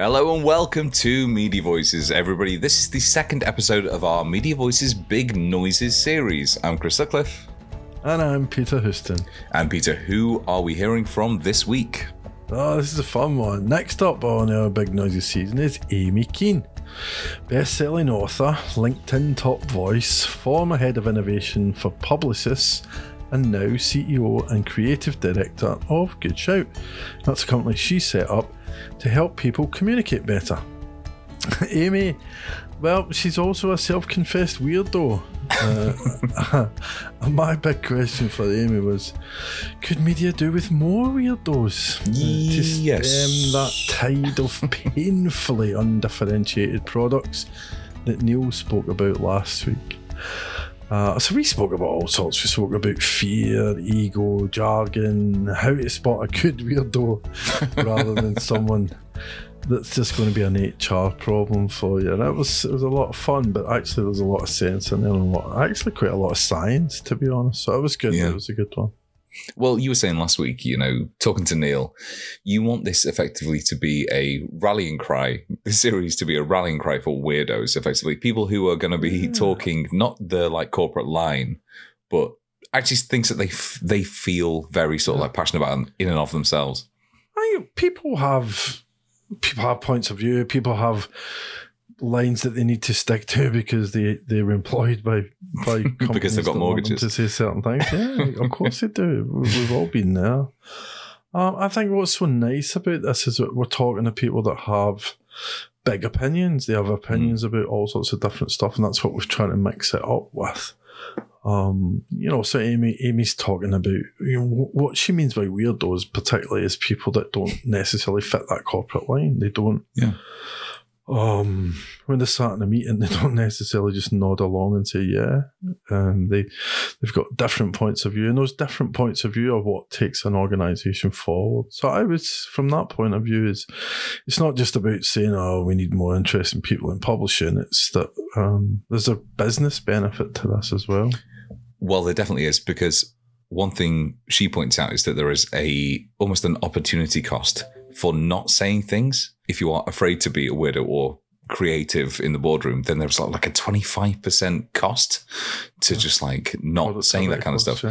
Hello and welcome to Media Voices, everybody. This is the second episode of our Media Voices Big Noises series. I'm Chris Sutcliffe. And I'm Peter Houston. And Peter, who are we hearing from this week? Oh, this is a fun one. Next up on our Big Noises season is Amy Kean. Best-selling author, LinkedIn top voice, former head of innovation for Publicis, and now CEO and creative director of Good Shout. That's a company she set up to help people communicate better. Amy, well, she's also a self confessed weirdo. Uh, my big question for Amy was could media do with more weirdos? Yes. To stem that tide of painfully undifferentiated products that Neil spoke about last week. Uh, so we spoke about all sorts. We spoke about fear, ego, jargon, how to spot a good weirdo rather than someone that's just going to be an HR problem for you. And it was it was a lot of fun, but actually there's a lot of sense in there and a lot, actually quite a lot of science to be honest. So it was good. Yeah. It was a good one. Well, you were saying last week, you know, talking to Neil, you want this effectively to be a rallying cry, the series to be a rallying cry for weirdos, effectively. People who are going to be Yeah. talking not the like corporate line, but actually things that they f- they feel very sort of like passionate about in and of themselves. I people have people have points of view. People have lines that they need to stick to because they they're employed by by Because they've got that want them mortgages. to say certain things. Yeah, of course they do. We- We've all been there. Um, I think what's so nice about this is that we're talking to people that have big opinions. They have opinions about all sorts of different stuff, and that's what we're trying to mix it up with. Um, you know, so Amy, Amy's talking about you know what she means by weirdos, particularly is people that don't necessarily fit that corporate line. They don't. Yeah. Um, when they're sat in a meeting, they don't necessarily just nod along and say yeah. Um, they they've got different points of view, and those different points of view are what takes an organisation forward. So I would, from that point of view, is it's not just about saying, "Oh, we need more interesting people in publishing." It's that um, there's a business benefit to this as well. Well, there definitely is because one thing she points out is that there is a almost an opportunity cost for not saying things. If you are afraid to be a weirdo or creative in the boardroom, then there's like, like a 25% cost to just like not saying that kind of stuff.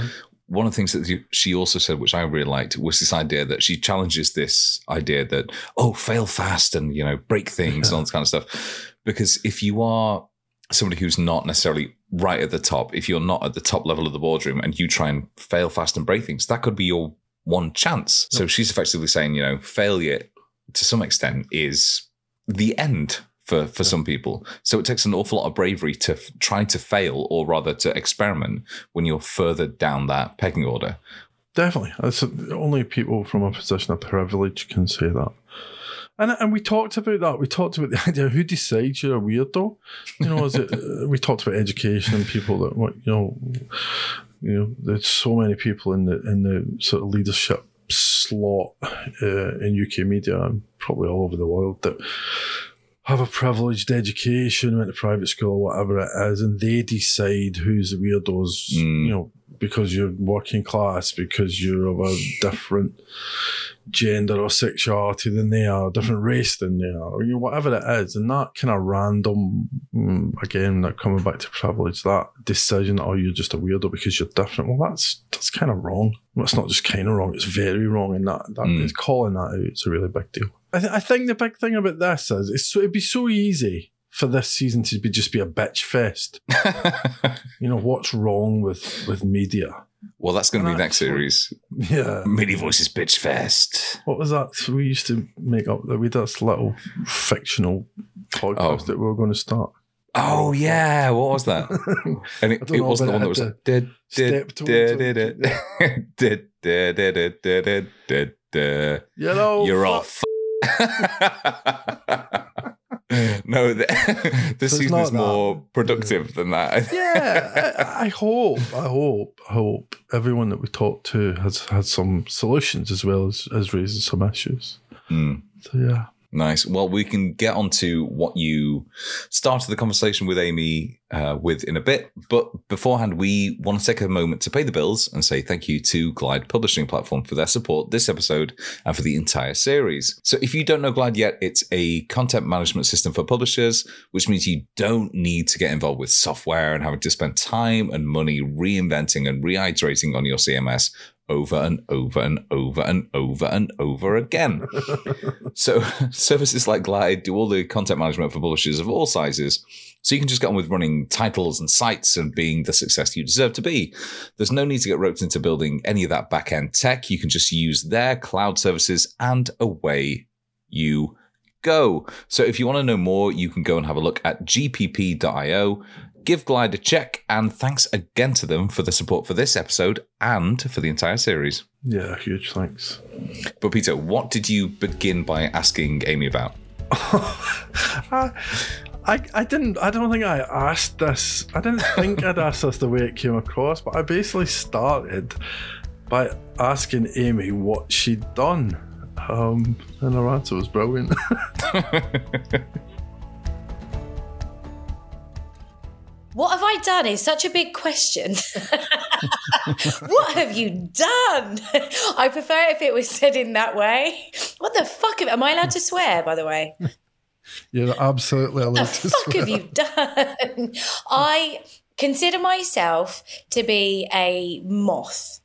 One of the things that you, she also said, which I really liked, was this idea that she challenges this idea that, oh, fail fast and, you know, break things and all this kind of stuff. Because if you are somebody who's not necessarily right at the top, if you're not at the top level of the boardroom and you try and fail fast and break things, that could be your one chance. So she's effectively saying, you know, failure to some extent is the end for for some people. So it takes an awful lot of bravery to f- try to fail, or rather to experiment when you're further down that pecking order. Definitely, That's only people from a position of privilege can say that. And and we talked about that. We talked about the idea who decides you're a weirdo. You know, is it? uh, we talked about education and people that what you know. You know, there's so many people in the in the sort of leadership slot uh, in UK media and probably all over the world that have a privileged education, went to private school or whatever it is, and they decide who's the weirdos. Mm. You know, because you're working class, because you're of a different gender or sexuality than they are, different race than they are, or you know, whatever it is, and that kind of random, mm, again, that coming back to privilege, that decision, oh, you're just a weirdo because you're different. Well, that's that's kind of wrong. Well, it's not just kind of wrong; it's very wrong, and that that Mm. is calling that out. It's a really big deal. I, th- I think the big thing about this is it's so, it'd be so easy for this season to be just be a bitch fest. You know what's wrong with with media? well, that's going to be next series. Yeah. Mini Voices Bitch Fest. What was that? We used to make up that we did this little fictional podcast Oh. that we were going to start. Oh yeah, what was that? And it, it wasn't the one that was like did did did did did did did did did did You know, You're all fuck- f- no, the, this So season is more productive than that. yeah, I, I hope, I hope, I hope everyone that we talked to has had some solutions as well as, as raising some issues. Mm, So yeah, nice. Well, we can get on to what you started the conversation with Amy uh, with in a bit. But beforehand, we want to take a moment to pay the bills and say thank you to Glide Publishing Platform for their support this episode and for the entire series. So, if you don't know Glide yet, it's a content management system for publishers, which means you don't need to get involved with software and having to spend time and money reinventing and reiterating on your CMS over and over and over and over and over again. so services like Glide do all the content management for publishers of all sizes. So you can just get on with running titles and sites and being the success you deserve to be. There's no need to get roped into building any of that back end tech. You can just use their cloud services and away you go. So if you want to know more, you can go and have a look at gpp.io give Glide a check, and thanks again to them for the support for this episode and for the entire series. Yeah, huge thanks. But Peter, what did you begin by asking Amy about? I, I, I didn't. I don't think I asked this. I didn't think I'd asked this the way it came across, but I basically started by asking Amy what she'd done, um, and her answer was brilliant. What have I done is such a big question. what have you done? I prefer if it was said in that way. What the fuck? Am I allowed to swear, by the way? You're absolutely allowed to swear. what the fuck have you done? I consider myself to be a moth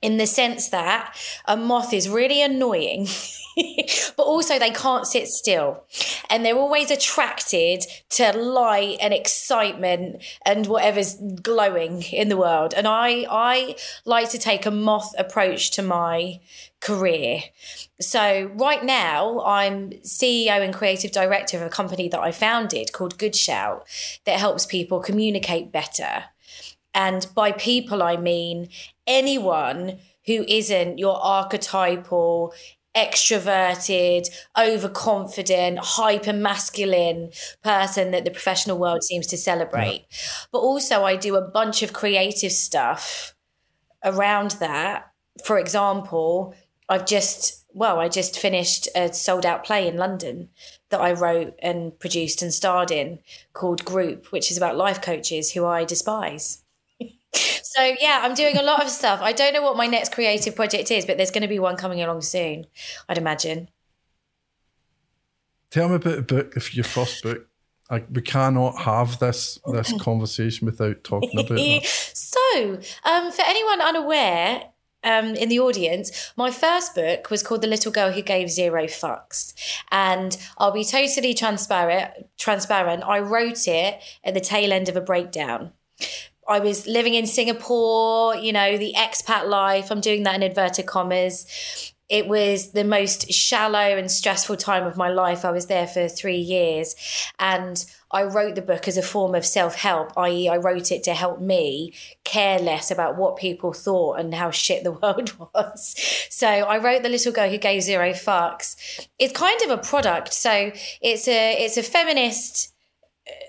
in the sense that a moth is really annoying, but also they can't sit still. And they're always attracted to light and excitement and whatever's glowing in the world. And I, I like to take a moth approach to my career. So right now I'm CEO and creative director of a company that I founded called Good Shout that helps people communicate better. And by people, I mean anyone who isn't your archetypal, extroverted, overconfident, hyper masculine person that the professional world seems to celebrate. Yeah. But also, I do a bunch of creative stuff around that. For example, I've just, well, I just finished a sold out play in London that I wrote and produced and starred in called Group, which is about life coaches who I despise. So yeah, I'm doing a lot of stuff. I don't know what my next creative project is, but there's going to be one coming along soon. I'd imagine. Tell me about the book. If your first book, I, we cannot have this this conversation without talking about that. so, um, for anyone unaware, um, in the audience, my first book was called The Little Girl Who Gave Zero Fucks. And I'll be totally transparent transparent. I wrote it at the tail end of a breakdown. I was living in Singapore, you know, the expat life. I'm doing that in inverted commas. It was the most shallow and stressful time of my life. I was there for three years. And I wrote the book as a form of self help, i.e., I wrote it to help me care less about what people thought and how shit the world was. So I wrote The Little Girl Who Gave Zero Fucks. It's kind of a product. So it's a it's a feminist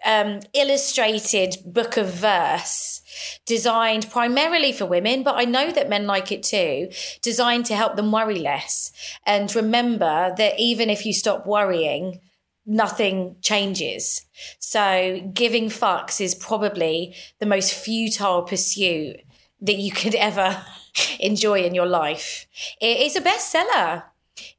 um, illustrated book of verse designed primarily for women, but I know that men like it too, designed to help them worry less. And remember that even if you stop worrying, nothing changes. So giving fucks is probably the most futile pursuit that you could ever enjoy in your life. It's a bestseller.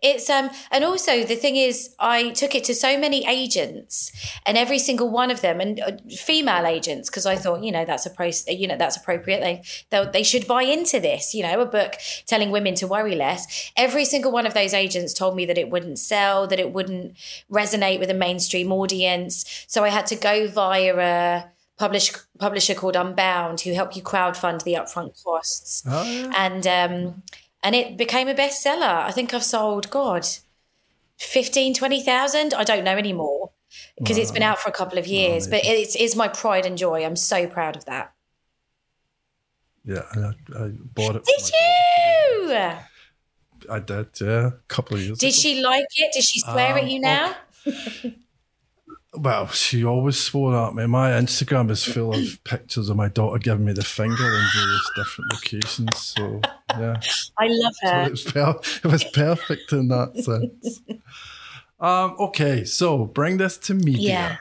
It's um and also the thing is I took it to so many agents and every single one of them and uh, female agents because I thought you know that's a pro you know that's appropriate. They they they should buy into this you know a book telling women to worry less. Every single one of those agents told me that it wouldn't sell that it wouldn't resonate with a mainstream audience. So I had to go via a publish, publisher called Unbound who help you crowdfund the upfront costs. Oh, yeah. and um and it became a bestseller. I think I've sold, God, 15, 20,000. I don't know anymore because wow. it's been out for a couple of years, wow, but it's, it's my pride and joy. I'm so proud of that. Yeah, I, I bought it. Did you? I did, yeah, a couple of years Did ago. she like it? Did she swear um, at you now? Well, she always swore at me. My Instagram is full of pictures of my daughter giving me the finger in various different locations. So, yeah. I love her. So it, was per- it was perfect in that sense. um, okay, so bring this to media.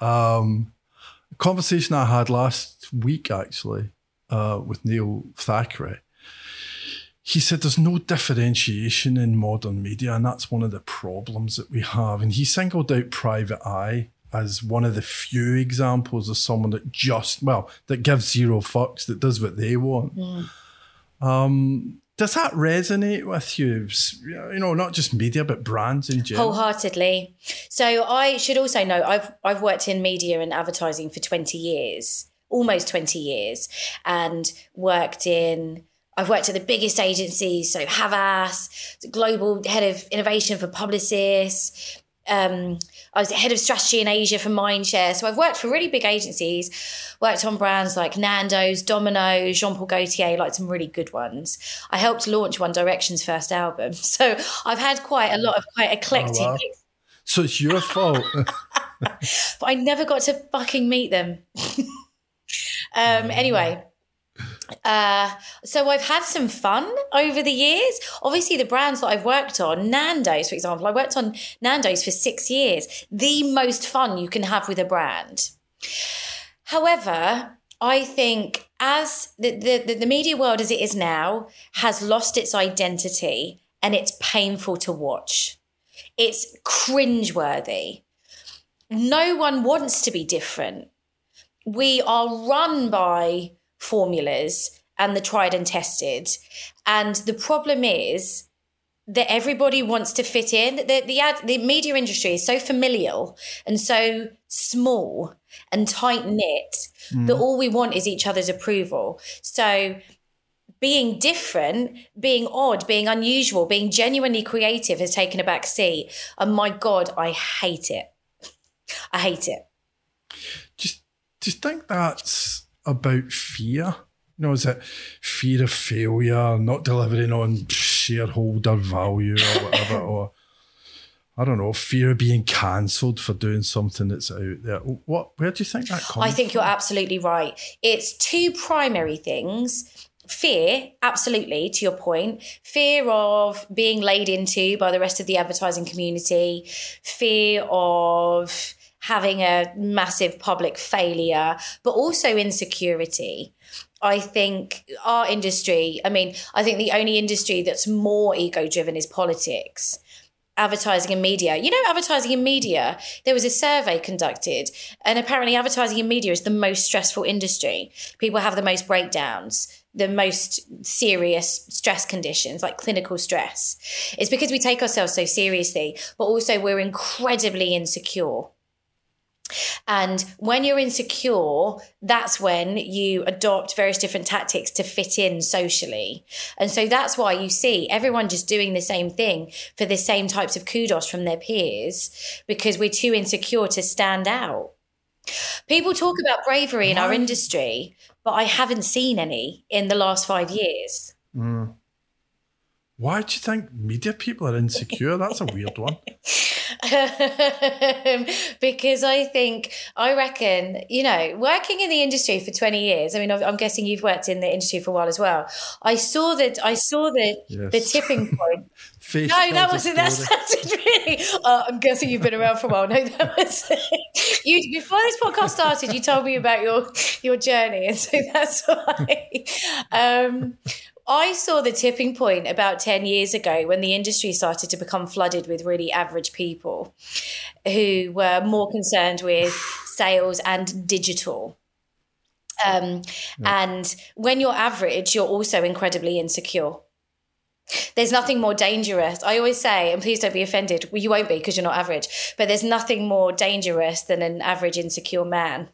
Yeah. Um, conversation I had last week actually uh, with Neil Thackray. He said there's no differentiation in modern media, and that's one of the problems that we have. And he singled out Private Eye as one of the few examples of someone that just well that gives zero fucks that does what they want. Mm. Um, does that resonate with you? You know, not just media, but brands in general. Wholeheartedly. So I should also know I've I've worked in media and advertising for twenty years, almost twenty years, and worked in. I've worked at the biggest agencies, so Havas, global head of innovation for Publicis, um, I was head of strategy in Asia for Mindshare. So I've worked for really big agencies, worked on brands like Nando's, Domino's, Jean Paul Gaultier, like some really good ones. I helped launch One Direction's first album. So I've had quite a lot of quite eclectic. Oh, wow. So it's your fault. but I never got to fucking meet them. um, anyway. Uh, so I've had some fun over the years. Obviously, the brands that I've worked on, Nando's, for example, I worked on Nando's for six years. The most fun you can have with a brand. However, I think as the, the, the media world as it is now has lost its identity and it's painful to watch. It's cringeworthy. No one wants to be different. We are run by formulas and the tried and tested. And the problem is that everybody wants to fit in. The, the, ad, the media industry is so familial and so small and tight knit mm. that all we want is each other's approval. So being different, being odd, being unusual, being genuinely creative has taken a back seat. And my God, I hate it. I hate it. Just, just think that's about fear? You know, is it fear of failure, not delivering on shareholder value or whatever, or I don't know, fear of being cancelled for doing something that's out there. What? Where do you think that comes? I think you're absolutely right. It's two primary things. Fear, absolutely, to your point. Fear of being laid into by the rest of the advertising community. Fear of having a massive public failure, but also insecurity. I think our industry, I mean, I think the only industry that's more ego driven is politics. Advertising and media. You know, advertising and media, there was a survey conducted, and apparently, advertising and media is the most stressful industry. People have the most breakdowns, the most serious stress conditions, like clinical stress. It's because we take ourselves so seriously, but also we're incredibly insecure. And when you're insecure, that's when you adopt various different tactics to fit in socially. And so that's why you see everyone just doing the same thing for the same types of kudos from their peers because we're too insecure to stand out. People talk about bravery in our industry, but I haven't seen any in the last five years. Mm. Why do you think media people are insecure? That's a weird one. because I think, I reckon, you know, working in the industry for 20 years, I mean, I'm guessing you've worked in the industry for a while as well. I saw that, I saw the, yes. the tipping point. no, that wasn't, that sounded really, uh, I'm guessing you've been around for a while. No, that was, you, before this podcast started, you told me about your, your journey. And so that's why. Um, I saw the tipping point about 10 years ago when the industry started to become flooded with really average people who were more concerned with sales and digital. Um, yeah. And when you're average, you're also incredibly insecure. There's nothing more dangerous. I always say, and please don't be offended, well, you won't be because you're not average, but there's nothing more dangerous than an average insecure man.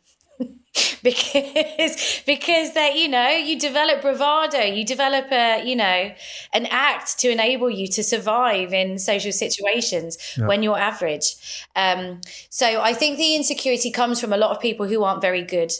because because that you know you develop bravado you develop a you know an act to enable you to survive in social situations yeah. when you're average um, so i think the insecurity comes from a lot of people who aren't very good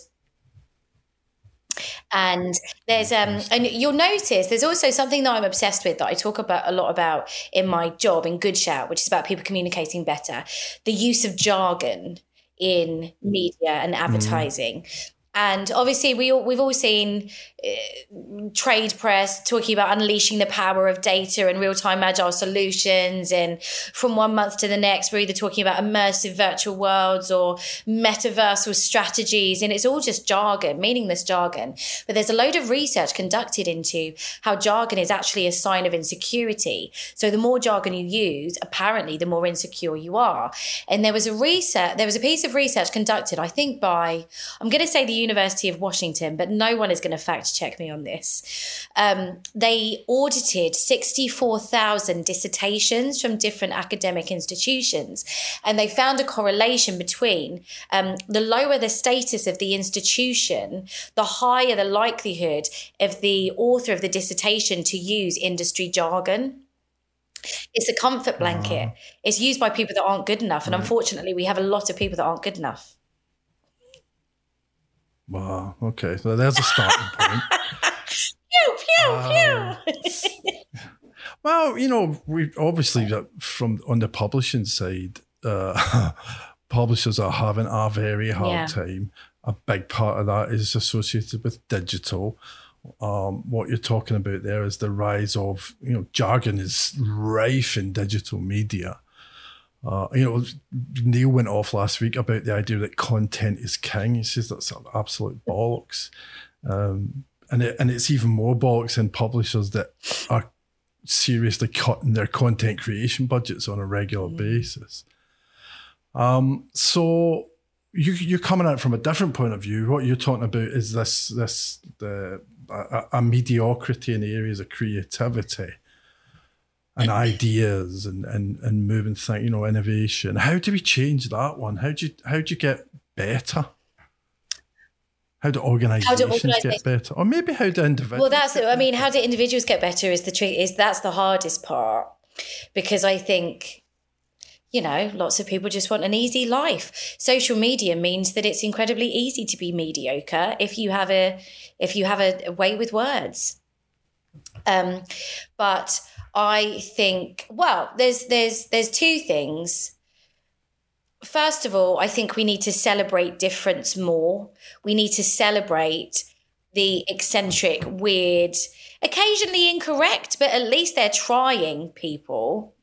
and there's um and you'll notice there's also something that I'm obsessed with that I talk about a lot about in my job in Good Shout, which is about people communicating better. The use of jargon in media and mm-hmm. advertising. Mm. And obviously, we we've all seen uh, trade press talking about unleashing the power of data and real time agile solutions. And from one month to the next, we're either talking about immersive virtual worlds or metaversal strategies. And it's all just jargon, meaningless jargon. But there's a load of research conducted into how jargon is actually a sign of insecurity. So the more jargon you use, apparently, the more insecure you are. And there was a research, there was a piece of research conducted, I think, by, I'm going to say the University of Washington, but no one is going to fact check me on this. Um, they audited 64,000 dissertations from different academic institutions, and they found a correlation between um, the lower the status of the institution, the higher the likelihood of the author of the dissertation to use industry jargon. It's a comfort blanket. It's used by people that aren't good enough. And unfortunately, we have a lot of people that aren't good enough. Wow. Okay. So that's a starting point. pew, pew, um, pew. well, you know, we obviously from on the publishing side, uh, publishers are having a very hard yeah. time. A big part of that is associated with digital. Um, what you're talking about there is the rise of, you know, jargon is rife in digital media. Uh, you know, Neil went off last week about the idea that content is king. He says that's absolute bollocks. Um, and, it, and it's even more bollocks in publishers that are seriously cutting their content creation budgets on a regular mm. basis. Um, so you, you're coming at it from a different point of view. What you're talking about is this this the a, a mediocrity in the areas of creativity and ideas and and and moving things, you know, innovation. How do we change that one? How do you how do you get better? How do organizations, how do get better, or maybe how do individuals? Well, that's. I mean, how do individuals get better? Is the trick? Is that's the hardest part because I think you know, lots of people just want an easy life. Social media means that it's incredibly easy to be mediocre if you have a if you have a, a way with words. Um, but I think well, there's there's there's two things. First of all, I think we need to celebrate difference more. We need to celebrate the eccentric, weird, occasionally incorrect, but at least they're trying people.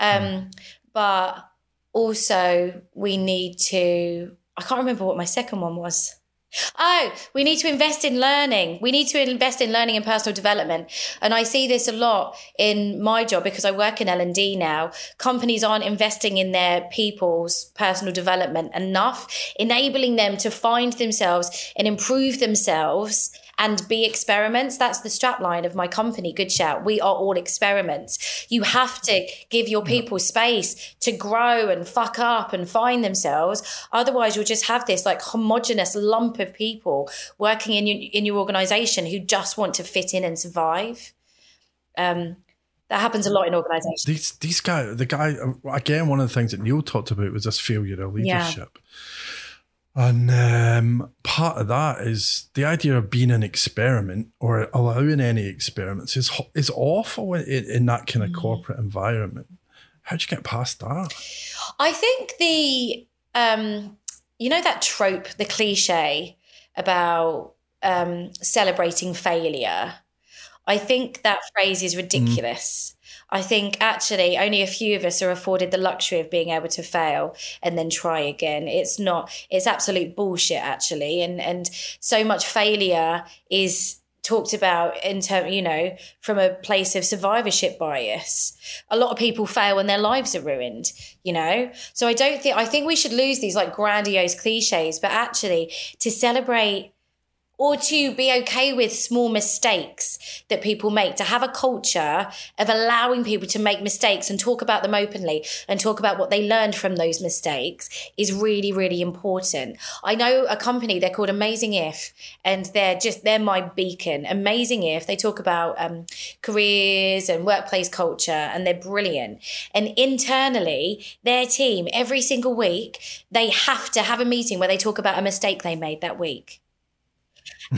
Um, but also, we need to. I can't remember what my second one was. Oh, we need to invest in learning. We need to invest in learning and personal development. And I see this a lot in my job because I work in L&D now. Companies aren't investing in their people's personal development enough, enabling them to find themselves and improve themselves and be experiments. That's the strapline of my company, Good Shout. We are all experiments. You have to give your people space to grow and fuck up and find themselves. Otherwise, you'll just have this like homogenous lump of people working in your in your organization who just want to fit in and survive. Um, that happens a lot in organizations. These these guys, the guy again, one of the things that Neil talked about was this failure of leadership. Yeah. And um, part of that is the idea of being an experiment or allowing any experiments is is awful in, in that kind of mm. corporate environment. How do you get past that? I think the um, you know that trope, the cliche about um, celebrating failure. I think that phrase is mm. ridiculous. Mm. I think actually only a few of us are afforded the luxury of being able to fail and then try again. It's not, it's absolute bullshit actually. And, and so much failure is talked about in term, you know, from a place of survivorship bias. A lot of people fail when their lives are ruined, you know? So I don't think, I think we should lose these like grandiose cliches, but actually to celebrate or to be okay with small mistakes that people make, to have a culture of allowing people to make mistakes and talk about them openly and talk about what they learned from those mistakes is really, really important. I know a company, they're called Amazing If, and they're just, they're my beacon. Amazing If, they talk about um, careers and workplace culture, and they're brilliant. And internally, their team, every single week, they have to have a meeting where they talk about a mistake they made that week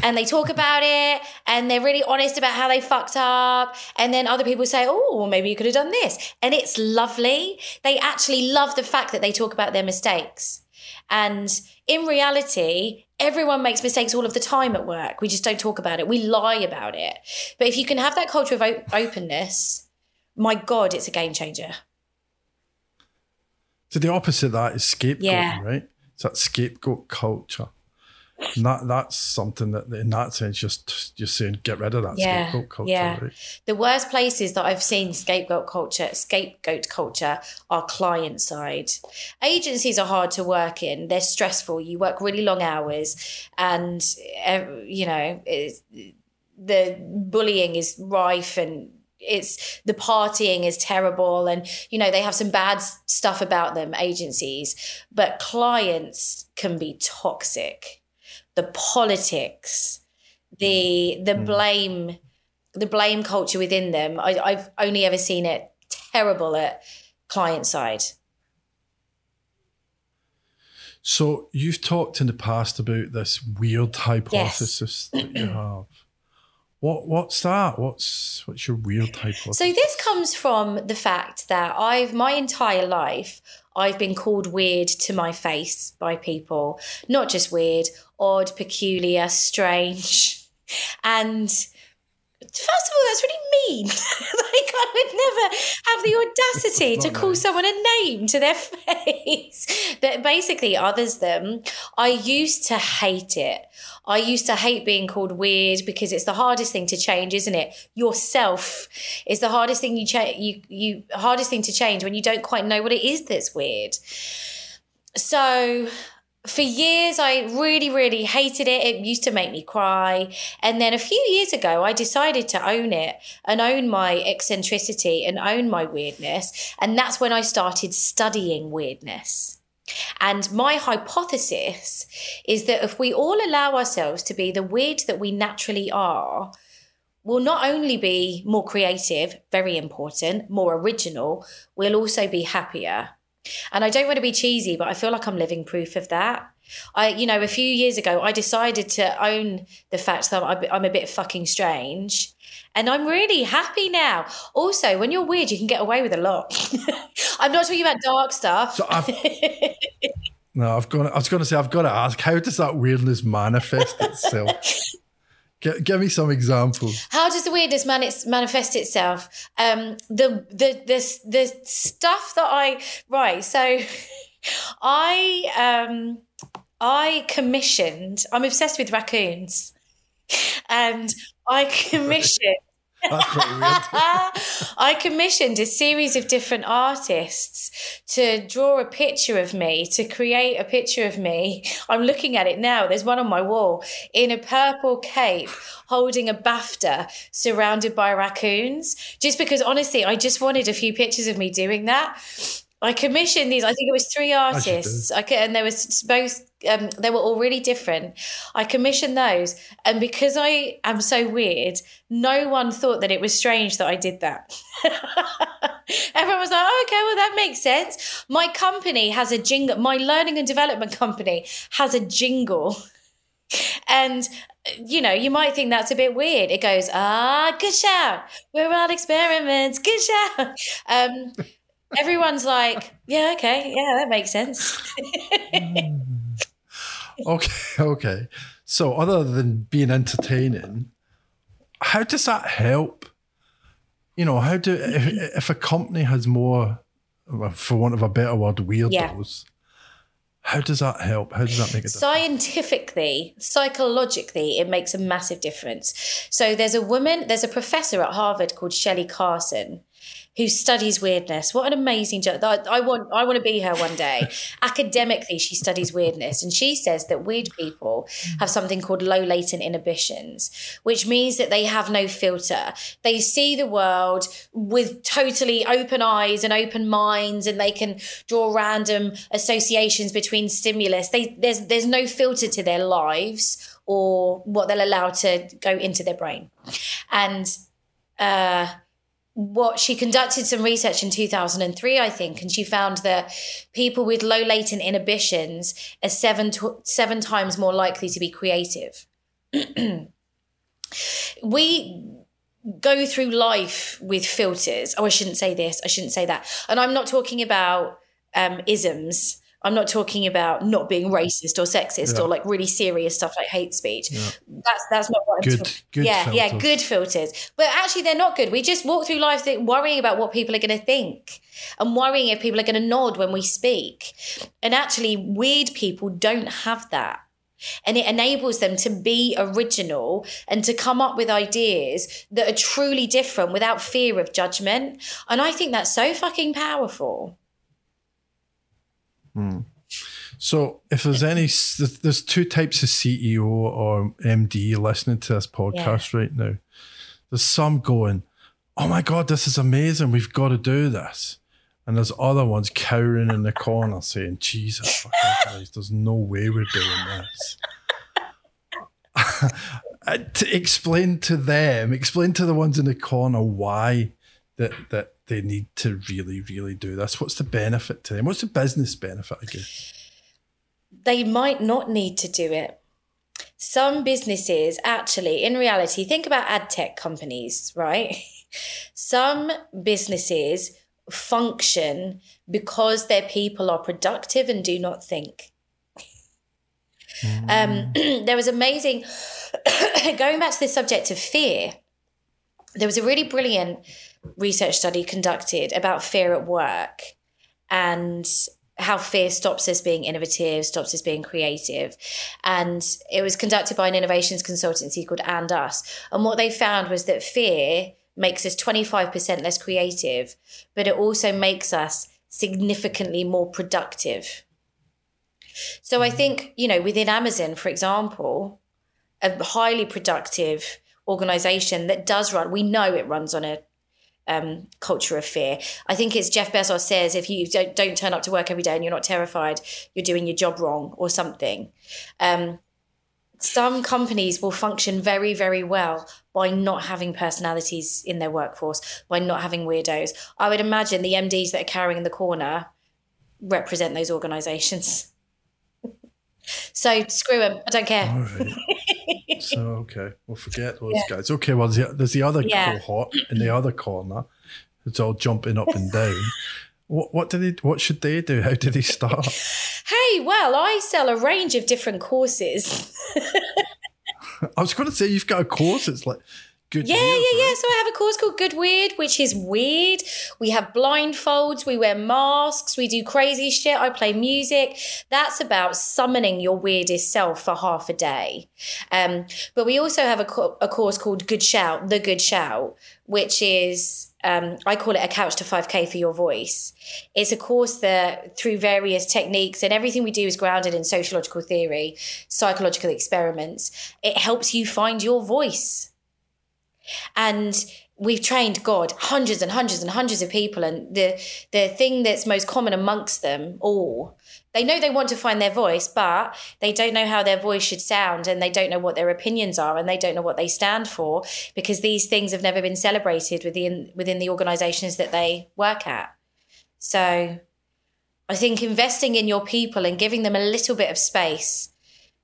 and they talk about it and they're really honest about how they fucked up. And then other people say, oh, well, maybe you could have done this. And it's lovely. They actually love the fact that they talk about their mistakes. And in reality, everyone makes mistakes all of the time at work. We just don't talk about it. We lie about it. But if you can have that culture of op- openness, my God, it's a game changer. So the opposite of that is scapegoating, Yeah. right? It's that scapegoat culture. And that that's something that in that sense just just saying get rid of that Yeah, scapegoat culture, yeah. right? The worst places that I've seen scapegoat culture, scapegoat culture, are client side. Agencies are hard to work in. They're stressful. You work really long hours, and uh, you know the bullying is rife and. It's the partying is terrible, and you know they have some bad stuff about them. Agencies, but clients can be toxic. The politics, the mm. the mm. blame the blame culture within them. I, I've only ever seen it terrible at client side. So you've talked in the past about this weird hypothesis that you have. What what's that? What's what's your weird hypothesis? So this comes from the fact that I've my entire life I've been called weird to my face by people, not just weird, odd, peculiar, strange, and. First of all, that's really mean. like, I would never have the audacity to call nice. someone a name to their face that basically others them. I used to hate it. I used to hate being called weird because it's the hardest thing to change, isn't it? Yourself is the hardest thing you change. You you hardest thing to change when you don't quite know what it is that's weird. So for years I really really hated it. It used to make me cry. And then a few years ago I decided to own it and own my eccentricity and own my weirdness, and that's when I started studying weirdness. And my hypothesis is that if we all allow ourselves to be the weird that we naturally are, we'll not only be more creative, very important, more original, we'll also be happier. And I don't want to be cheesy, but I feel like I'm living proof of that. I, you know, a few years ago, I decided to own the fact that I'm I'm a bit fucking strange. And I'm really happy now. Also, when you're weird, you can get away with a lot. I'm not talking about dark stuff. So I've, no, I've got. I was going to say I've got to ask. How does that weirdness manifest itself? G- give me some examples. How does the weirdness man- manifest itself? Um, the the the the stuff that I right. So, I um, I commissioned. I'm obsessed with raccoons, and I commissioned. I commissioned a series of different artists to draw a picture of me, to create a picture of me. I'm looking at it now. There's one on my wall in a purple cape holding a BAFTA surrounded by raccoons. Just because, honestly, I just wanted a few pictures of me doing that. I commissioned these. I think it was three artists. I ca- and there was both. Um, they were all really different. I commissioned those, and because I am so weird, no one thought that it was strange that I did that. Everyone was like, oh, "Okay, well that makes sense." My company has a jingle. My learning and development company has a jingle, and you know, you might think that's a bit weird. It goes, "Ah, good shout. We're on experiments. Good shout." Um, everyone's like, "Yeah, okay, yeah, that makes sense." Okay, okay. So, other than being entertaining, how does that help? You know, how do if, if a company has more, for want of a better word, weirdos? How does that help? How does that make a difference? Scientifically, psychologically, it makes a massive difference. So there's a woman, there's a professor at Harvard called Shelley Carson who studies weirdness. What an amazing job. I, I want I want to be her one day. Academically, she studies weirdness and she says that weird people have something called low latent inhibitions, which means that they have no filter. They see the world with totally open eyes and open minds and they can draw random associations between stimulus. They there's there's no filter to their lives or what they'll allow to go into their brain. And uh what she conducted some research in 2003 i think and she found that people with low latent inhibitions are seven to, seven times more likely to be creative. We go through life with filters. Oh i shouldn't say this. I shouldn't say that. And i'm not talking about um, isms I'm not talking about not being racist or sexist Yeah. or like really serious stuff like hate speech. That's that's not what I'm Good- talking. good yeah, yeah, filters. good filters. But actually, they're not good. We just walk through life worrying about what people are going to think and worrying if people are going to nod when we speak. And actually, weird people don't have that. And it enables them to be original and to come up with ideas that are truly different without fear of judgment. And I think that's so fucking powerful. So, if there's any, there's two types of CEO or MD listening to this podcast right now. There's some going, "Oh my god, this is amazing! We've got to do this," and there's other ones cowering in the corner saying, "Jesus fucking Christ, there's no way we're doing this." Uh, to explain to them, explain to the ones in the corner why that that they need to really, really do this. What's the benefit to them? What's the business benefit? I guess. they might not need to do it. Some businesses actually, in reality, think about ad tech companies, right? Some businesses function because their people are productive and do not think. Um, there was amazing, going back to the subject of fear, there was a really brilliant research study conducted about fear at work and how fear stops us being innovative, stops us being creative. And it was conducted by an innovations consultancy called And Us. And what they found was that fear makes us 25% less creative, but it also makes us significantly more productive. So I think, you know, within Amazon, for example, a highly productive organization that does run, we know it runs on a um, culture of fear. I think it's Jeff Bezos says if you don't, don't turn up to work every day and you're not terrified, you're doing your job wrong or something. Um, some companies will function very, very well by not having personalities in their workforce, by not having weirdos. I would imagine the MDs that are carrying in the corner represent those organizations. so screw them. I don't care. So okay, we'll forget those guys. Okay, well there's the, there's the other Yeah. cohort in the other corner. It's all jumping up and down. What what do they? What should they do? How do they start? Hey, well, I sell a range of different courses. I was going to say you've got a course. It's like good. Yeah, yeah, yeah. So I have a course called Good Weird, which is weird. We have blindfolds, we wear masks, we do crazy shit. I play music. That's about summoning your weirdest self for half a day. Um, but we also have a, co- a course called Good Shout, The Good Shout, which is um, I call it a couch to 5K for your voice. It's a course that, through various techniques, and everything we do is grounded in sociological theory, psychological experiments, it helps you find your voice. And we've trained God hundreds and hundreds and hundreds of people, and the the thing that's most common amongst them all, they know they want to find their voice, but they don't know how their voice should sound, and they don't know what their opinions are, and they don't know what they stand for, because these things have never been celebrated within within the organisations that they work at. So, I think investing in your people and giving them a little bit of space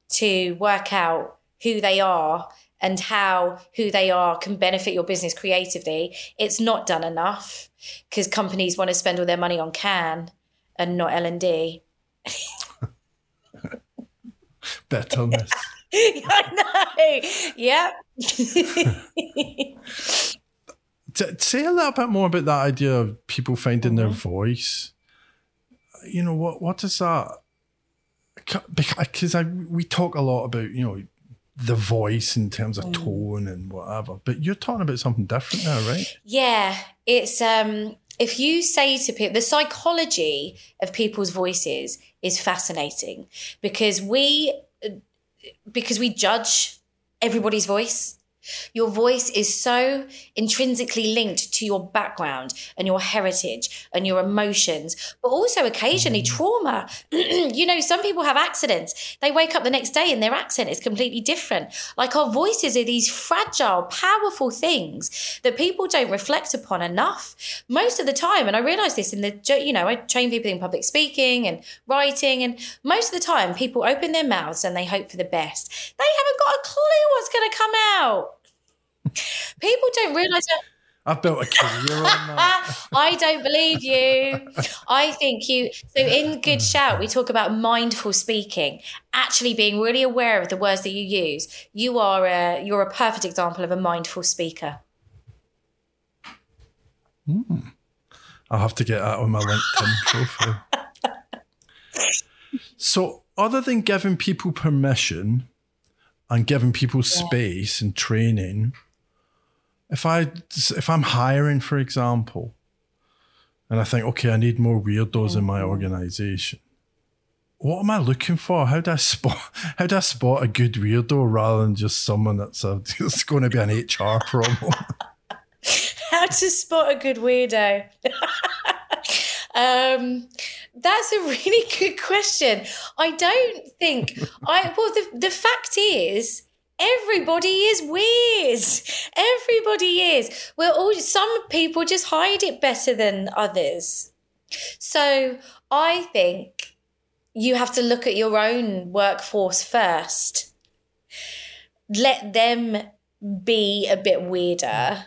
to work out who they are and how who they are can benefit your business creatively it's not done enough because companies want to spend all their money on can and not l&d Bitterness. i know yep T- say a little bit more about that idea of people finding their Mm-hmm. voice. You know what? What is that? Because I we talk a lot about you know the voice in terms of Mm. tone and whatever, but you're talking about something different now, right? Yeah, it's um if you say to people the psychology of people's voices is fascinating because we because we judge everybody's voice. Your voice is so intrinsically linked to your background and your heritage and your emotions, but also occasionally mm-hmm. trauma. you know, some people have accidents. They wake up the next day and their accent is completely different. Like our voices are these fragile, powerful things that people don't reflect upon enough most of the time. And I realize this in the, you know, I train people in public speaking and writing, and most of the time people open their mouths and they hope for the best. They haven't got a clue what's going to come out. People don't realize that. I've built a career on that. I don't believe you. I think you. So in Good hmm. Shout, we talk about mindful speaking, actually being really aware of the words that you use. You are a you're a perfect example of a mindful speaker. Hmm. I'll have to get that on my LinkedIn profile. So, other than giving people permission and giving people space and training, if I if I'm hiring, for example, and I think, okay, I need more weirdos in my organization. What am I looking for? How do I spot? How do I spot a good weirdo rather than just someone that's a, it's going to be an HR problem? How to spot a good weirdo? um, that's a really good question. I don't think I. Well, the the fact is, everybody is weird. Everybody is. We're all. Some people just hide it better than others. So I think you have to look at your own workforce first. Let them be a bit weirder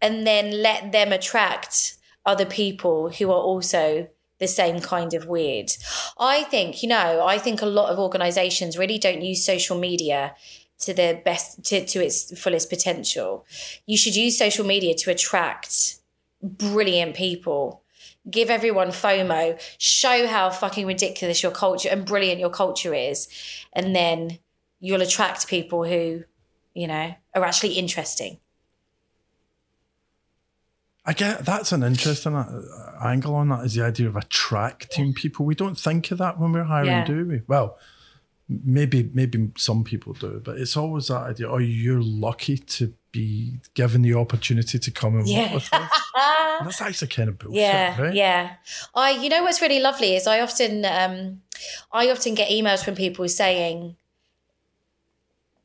and then let them attract other people who are also the same kind of weird. I think, you know, I think a lot of organizations really don't use social media to the best to, to its fullest potential. You should use social media to attract brilliant people. Give everyone FOMO, show how fucking ridiculous your culture and brilliant your culture is, and then you'll attract people who, you know, are actually interesting. I get that's an interesting uh, angle on that is the idea of attracting people. We don't think of that when we're hiring, Yeah. do we? Well, maybe maybe some people do, but it's always that idea. Oh, you're lucky to be given the opportunity to come and Yeah. work with us. And that's actually kind of bullshit, yeah right? yeah i you know what's really lovely is i often um i often get emails from people saying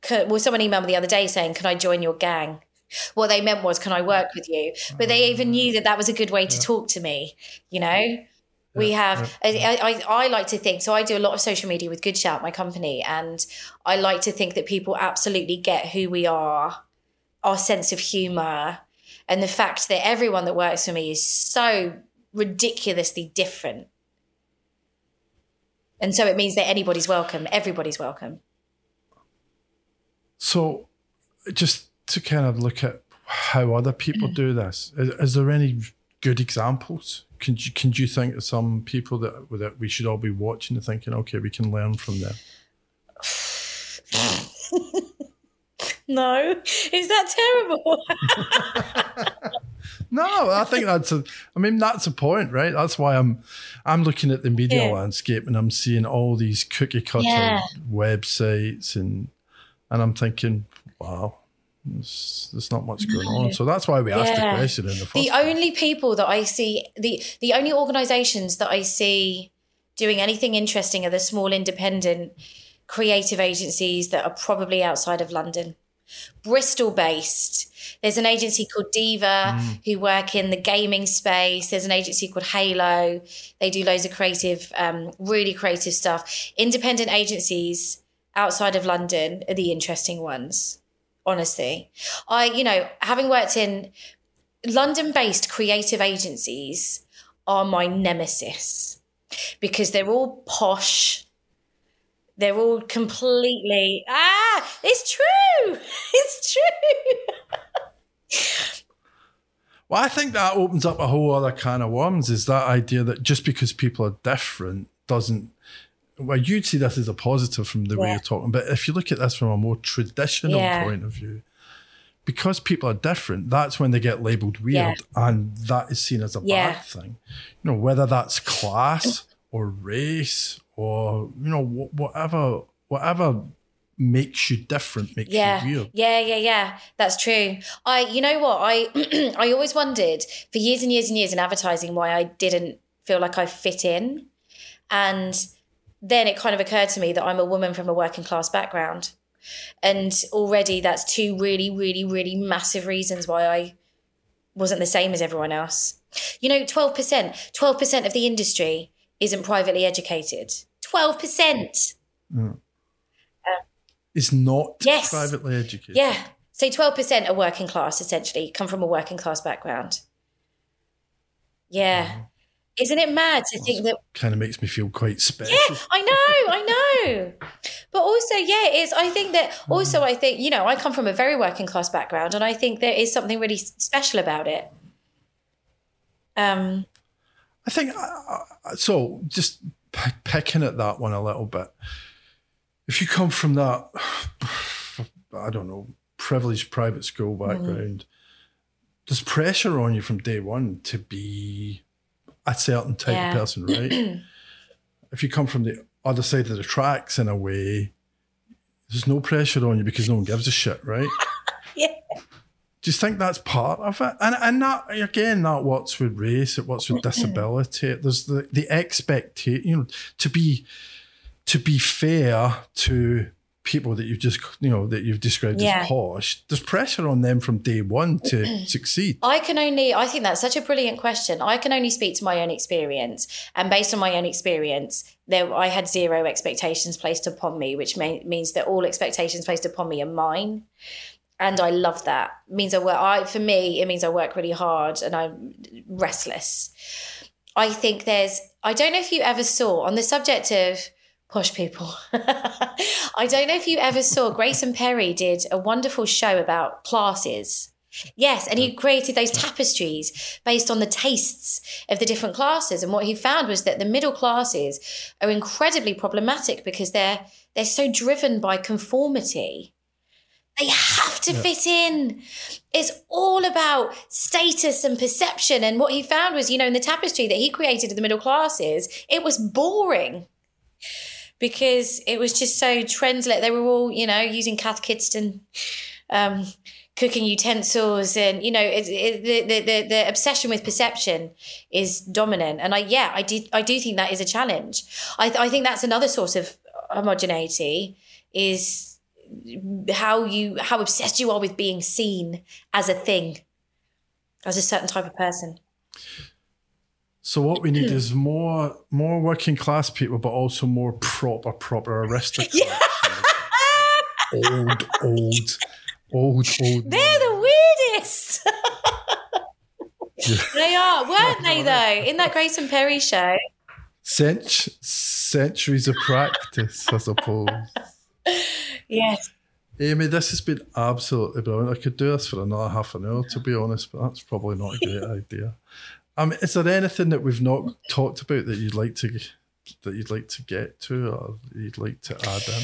"Can- well someone emailed me the other day saying can i join your gang what they meant was can i work with you but they even knew that that was a good way to talk to me you know we have I, I, I like to think so i do a lot of social media with good shout my company and i like to think that people absolutely get who we are our sense of humor and the fact that everyone that works for me is so ridiculously different. And so it means that anybody's welcome, everybody's welcome. So, just to kind of look at how other people do this, is, is there any good examples? Can you can you think of some people that that we should all be watching and thinking, okay, we can learn from them? No, is that terrible? No, I think that's a. I mean, that's a point, right? That's why I'm, I'm looking at the media Yeah. landscape and I'm seeing all these cookie cutter Yeah. websites and, and I'm thinking, wow, there's, there's not much going on. So that's why we asked the question in the first. the only people that I see, the the only organisations that I see doing anything interesting are the small independent creative agencies that are probably outside of London. Bristol based. There's an agency called Diva who work in the gaming space. There's an agency called Halo. They do loads of creative, um, really creative stuff. Independent agencies outside of London are the interesting ones. Honestly, I, you know, having worked in London based creative agencies are my nemesis because they're all posh. They're all completely, ah, it's true. It's true. Well, I think that opens up a whole other can of worms. Is that idea that just because people are different doesn't. Well, you'd see this as a positive from the way you're talking, but if you look at this from a more traditional Yeah. point of view, because people are different, that's when they get labeled weird, Yeah. and that is seen as a Yeah. bad thing. You know, whether that's class or race or you know wh- whatever, whatever makes you different makes yeah you weird. yeah yeah yeah that's true i you know what i i always wondered for years and years and years in advertising why i didn't feel like i fit in and then it kind of occurred to me that i'm a woman from a working class background and already that's two really really really massive reasons why i wasn't the same as everyone else you know 12% 12% of the industry isn't privately educated 12% mm. um, Is not Yes. privately educated. yeah So 12% are working class, essentially, come from a working class background. Yeah. Mm. Isn't it mad to think that Kind of makes me feel quite special. yeah, I know, I know. But also, yeah, it's. I think that also, I think you know, I come from a very working class background, and I think there is something really special about it. Um, I think uh, uh, so. Just p- picking at that one a little bit. If you come from that, I don't know, privileged private school Mm-hmm. background, there's pressure on you from day one to be a certain type Yeah. of person, right? if you come from the other side of the tracks in a way, there's no pressure on you because no one gives a shit, right? Yeah. Do you think that's part of it? And and that again, not what's with race, it what's with disability. There's the the expectation, you know, to be to be fair to people that you've just you know that you've described Yeah. as posh. There's pressure on them from day one to succeed. I can only, I think that's such a brilliant question. I can only speak to my own experience. And based on my own experience, there, I had zero expectations placed upon me, which may, means that all expectations placed upon me are mine. And I love that. It means I work, I, for me, it means I work really hard and I'm restless. I think there's, I don't know if you ever saw on the subject of posh people. I don't know if you ever saw Grayson Perry did a wonderful show about classes. Yes, and he created those tapestries based on the tastes of the different classes. And what he found was that the middle classes are incredibly problematic because they're they're so driven by conformity. They have to fit in. It's all about status and perception. And what he found was, you know, in the tapestry that he created of the middle classes, it was boring because it was just so trendlet. They were all, you know, using Cath Kidston um, cooking utensils, and you know, it, it, the, the the obsession with perception is dominant. And I, yeah, I did, I do think that is a challenge. I, I think that's another source of homogeneity is how you how obsessed you are with being seen as a thing, as a certain type of person. So what we need is more more working class people, but also more proper proper aristocrats. Yeah. old, old, old, old. They're the weirdest. they are, weren't they? Though in that Grayson Perry show. Cent- centuries of practice, I suppose. Yes. Amy, this has been absolutely brilliant. I could do this for another half an hour, to be honest, but that's probably not a great idea. Um, is there anything that we've not talked about that you'd like to that you'd like to get to, or you'd like to add in?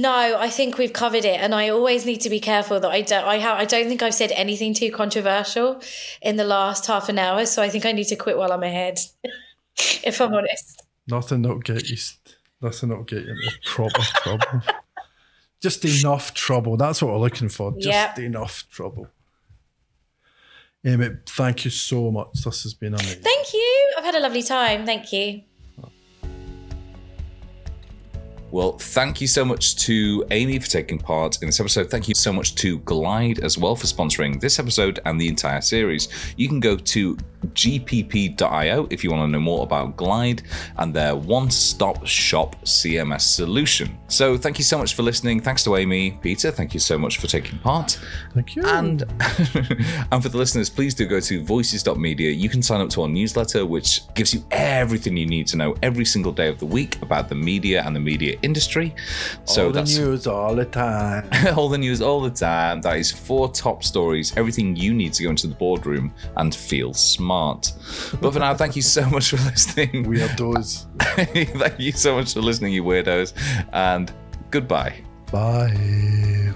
No, I think we've covered it, and I always need to be careful that I don't. I have. I don't think I've said anything too controversial in the last half an hour, so I think I need to quit while I'm ahead. if I'm honest. Nothing that'll get you. Nothing that'll get you into proper trouble. Just enough trouble. That's what we're looking for. Just Yep. enough trouble. Amy, thank you so much. This has been amazing. Thank you. I've had a lovely time. Thank you. Well, thank you so much to Amy for taking part in this episode. Thank you so much to Glide as well for sponsoring this episode and the entire series. You can go to gpp.io if you want to know more about Glide and their one stop shop CMS solution. So, thank you so much for listening. Thanks to Amy. Peter, thank you so much for taking part. Thank you. And and for the listeners, please do go to voices.media. You can sign up to our newsletter, which gives you everything you need to know every single day of the week about the media and the media industry. So all the that's news all the time. all the news all the time. That is four top stories, everything you need to go into the boardroom and feel smart. But for now, thank you so much for listening. We are Weirdos. thank you so much for listening, you weirdos, and goodbye. Bye.